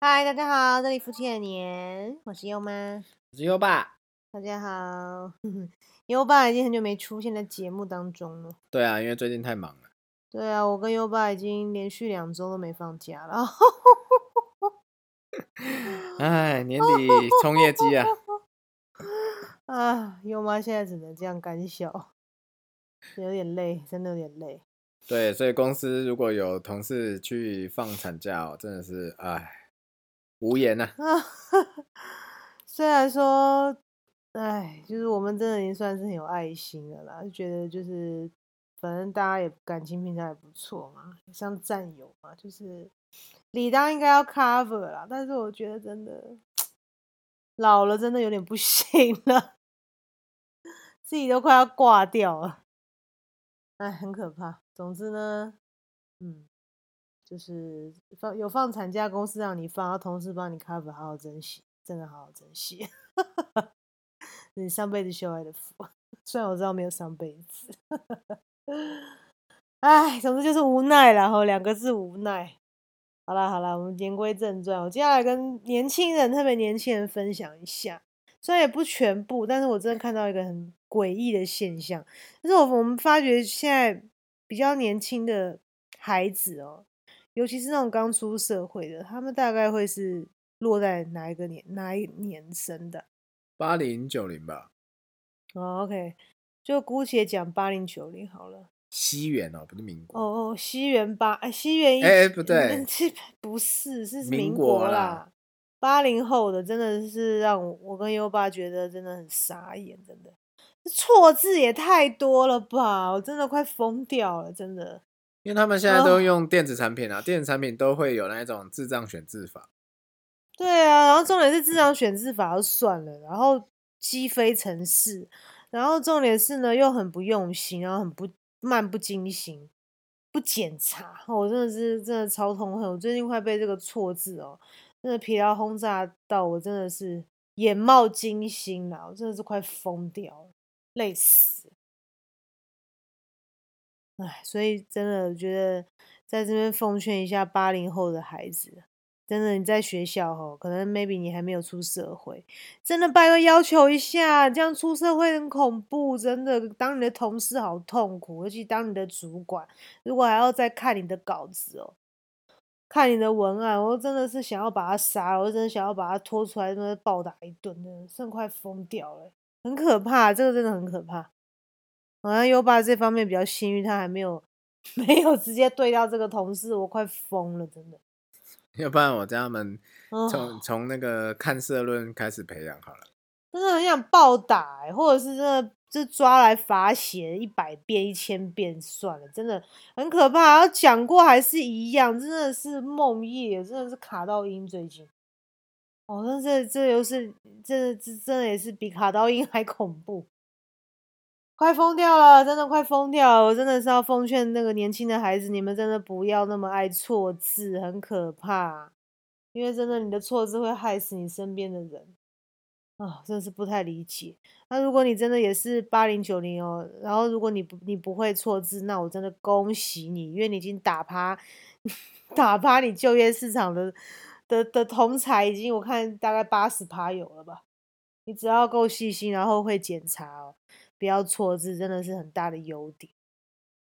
嗨，大家好，这里夫妻的年，我是优妈。我是优爸。大家好，优爸已经很久没出现在节目当中了。对啊，因为最近太忙了。对啊，我跟优爸已经连续两周都没放假了。哎，年底冲业绩啊！啊，优妈现在只能这样干笑，有点累，真的有点累。对，所以公司如果有同事去放产假哦，真的是哎，无言呐。虽然说，哎，就是我们真的已经算是很有爱心的啦，就觉得就是反正大家也感情平常也不错嘛，像战友嘛，就是理当应该要 cover 啦。但是我觉得真的老了，真的有点不 行了，自己都快要挂掉了，哎，很可怕。总之呢，嗯，就是放有放产假公司让你放，然后同事帮你 cover，好好珍惜，真的好好珍惜。你上辈子修来的福，虽然我知道没有上辈子。哎，总之就是无奈然后，两个字无奈。好了好了，我们言归正传，我接下来跟年轻人，特别年轻人分享一下，虽然也不全部，但是我真的看到一个很诡异的现象，就是我我们发觉现在。比较年轻的孩子哦，尤其是那种刚出社会的，他们大概会是落在哪一个年哪一年生的？八零九零吧。哦，OK，就姑且讲八零九零好了。西元哦，不是民国。哦哦，西元八，哎，西元一，哎，不对，不是，是民国啦。八零后的真的是让我跟优爸觉得真的很傻眼，真的。错字也太多了吧！我真的快疯掉了，真的。因为他们现在都用电子产品啊，电子产品都会有那种智障选字法。对啊，然后重点是智障选字法就算了，然后击飞城市，然后重点是呢又很不用心，然后很不漫不经心，不检查。我真的是真的超痛恨，我最近快被这个错字哦，真的疲劳轰炸到我，真的是眼冒金星了，我真的是快疯掉了。累死，哎，所以真的我觉得在这边奉劝一下八零后的孩子，真的你在学校哈，可能 maybe 你还没有出社会，真的拜托要求一下，这样出社会很恐怖，真的当你的同事好痛苦，尤其当你的主管，如果还要再看你的稿子哦，看你的文案，我真的是想要把他杀了，我真的想要把他拖出来，真的暴打一顿，真的剩快疯掉了。很可怕，这个真的很可怕。好像优爸这方面比较幸运，他还没有 没有直接对到这个同事，我快疯了，真的。要不然我叫他们从从那个看社论开始培养好了。真的很想暴打，或者是真的就抓来罚写一百遍、一千遍算了，真的很可怕。要讲过还是一样，真的是梦夜，真的是卡到音最近。哦，那这这又是这这真的也是比卡刀音还恐怖，快疯掉了，真的快疯掉了！我真的是要奉劝那个年轻的孩子，你们真的不要那么爱错字，很可怕，因为真的你的错字会害死你身边的人啊！真的是不太理解。那如果你真的也是八零九零哦，然后如果你不你不会错字，那我真的恭喜你，因为你已经打趴 打趴你就业市场的。的的同才已经我看大概八十趴有了吧，你只要够细心，然后会检查哦，不要错字，真的是很大的优点。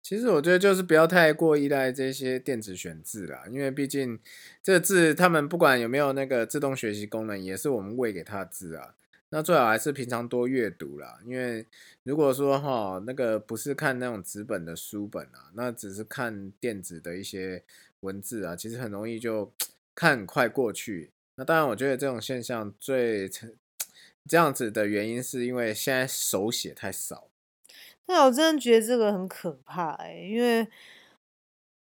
其实我觉得就是不要太过依赖这些电子选字啦，因为毕竟这字他们不管有没有那个自动学习功能，也是我们喂给他的字啊。那最好还是平常多阅读啦，因为如果说哈那个不是看那种纸本的书本啊，那只是看电子的一些文字啊，其实很容易就。看快过去，那当然，我觉得这种现象最这样子的原因，是因为现在手写太少。那我真的觉得这个很可怕哎，因为，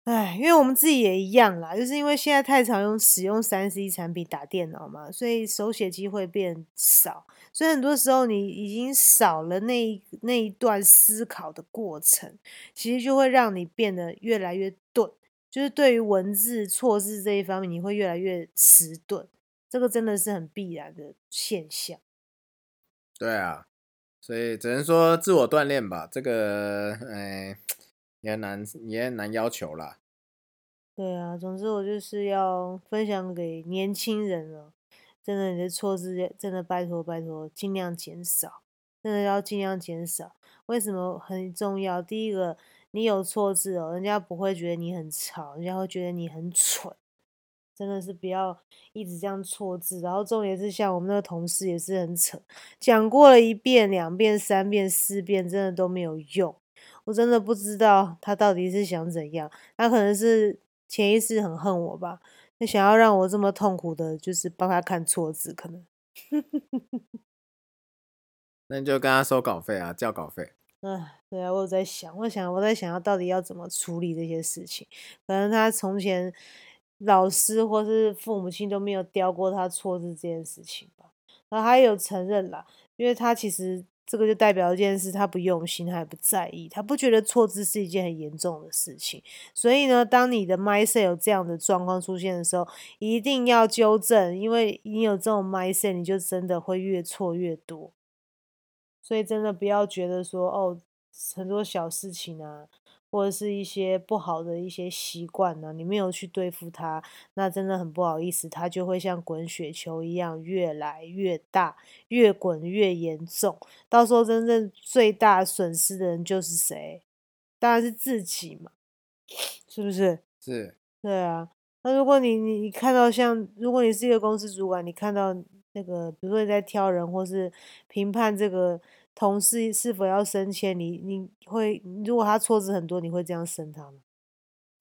哎，因为我们自己也一样啦，就是因为现在太常用使用三 C 产品打电脑嘛，所以手写机会变少，所以很多时候你已经少了那一那一段思考的过程，其实就会让你变得越来越钝。就是对于文字错字这一方面，你会越来越迟钝，这个真的是很必然的现象。对啊，所以只能说自我锻炼吧，这个哎也难也难要求啦。对啊，总之我就是要分享给年轻人了。真的，你的错字真的拜托拜托，尽量减少，真的要尽量减少。为什么很重要？第一个，你有错字哦，人家不会觉得你很吵，人家会觉得你很蠢。真的是不要一直这样错字。然后重点是，像我们那个同事也是很扯，讲过了一遍、两遍、三遍、四遍，真的都没有用。我真的不知道他到底是想怎样，他可能是潜意识很恨我吧。他想要让我这么痛苦的，就是帮他看错字，可能。那你就跟他收稿费啊，交稿费。唉，对啊，我有在想，我想我在想要到底要怎么处理这些事情。可能他从前老师或是父母亲都没有教过他错字这件事情吧。然后他有承认啦，因为他其实。这个就代表一件事，他不用心，他也不在意，他不觉得错字是一件很严重的事情。所以呢，当你的 mindset 有这样的状况出现的时候，一定要纠正，因为你有这种 mindset，你就真的会越错越多。所以真的不要觉得说，哦，很多小事情啊。或者是一些不好的一些习惯呢，你没有去对付它，那真的很不好意思，它就会像滚雪球一样越来越大，越滚越严重。到时候真正最大损失的人就是谁？当然是自己嘛，是不是？是。对啊。那如果你你你看到像，如果你是一个公司主管，你看到那个，比如说你在挑人或是评判这个。同事是否要升迁？你你会如果他错字很多，你会这样升他吗？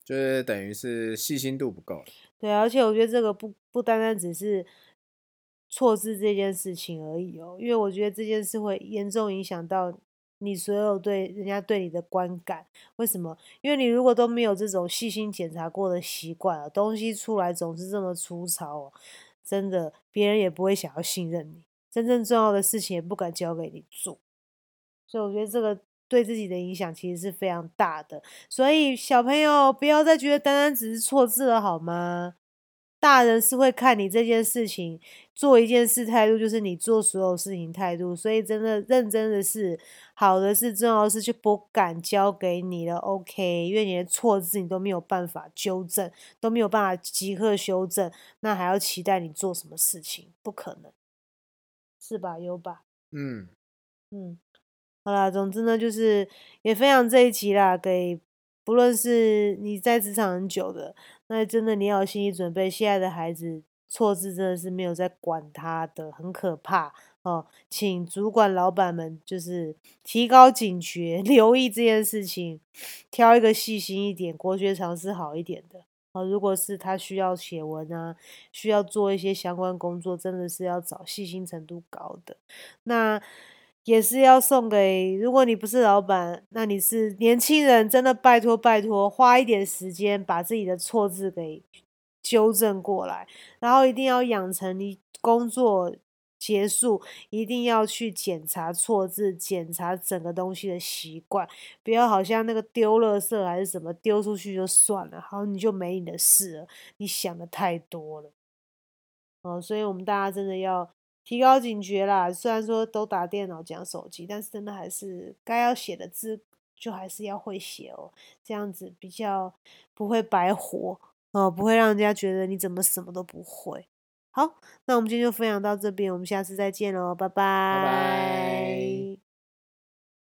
就是等于是细心度不够。对，而且我觉得这个不不单单只是错字这件事情而已哦，因为我觉得这件事会严重影响到你所有对人家对你的观感。为什么？因为你如果都没有这种细心检查过的习惯啊，东西出来总是这么粗糙哦，真的别人也不会想要信任你。真正重要的事情也不敢交给你做，所以我觉得这个对自己的影响其实是非常大的。所以小朋友不要再觉得单单只是错字了，好吗？大人是会看你这件事情做一件事态度，就是你做所有事情态度。所以真的认真的是好的是重要的事就不敢交给你了，OK？因为你的错字你都没有办法纠正，都没有办法即刻修正，那还要期待你做什么事情？不可能。是吧？有吧？嗯嗯，好啦，总之呢，就是也分享这一期啦，给不论是你在职场很久的，那真的你要有心理准备，现在的孩子错字真的是没有在管他的，很可怕哦。请主管老板们就是提高警觉，留意这件事情，挑一个细心一点、国学常识好一点的。啊，如果是他需要写文啊，需要做一些相关工作，真的是要找细心程度高的。那也是要送给，如果你不是老板，那你是年轻人，真的拜托拜托，花一点时间把自己的错字给纠正过来，然后一定要养成你工作。结束一定要去检查错字，检查整个东西的习惯，不要好像那个丢垃圾还是什么丢出去就算了，好你就没你的事了。你想的太多了，哦，所以我们大家真的要提高警觉啦。虽然说都打电脑讲手机，但是真的还是该要写的字就还是要会写哦，这样子比较不会白活哦，不会让人家觉得你怎么什么都不会。好，那我们今天就分享到这边，我们下次再见喽，拜拜。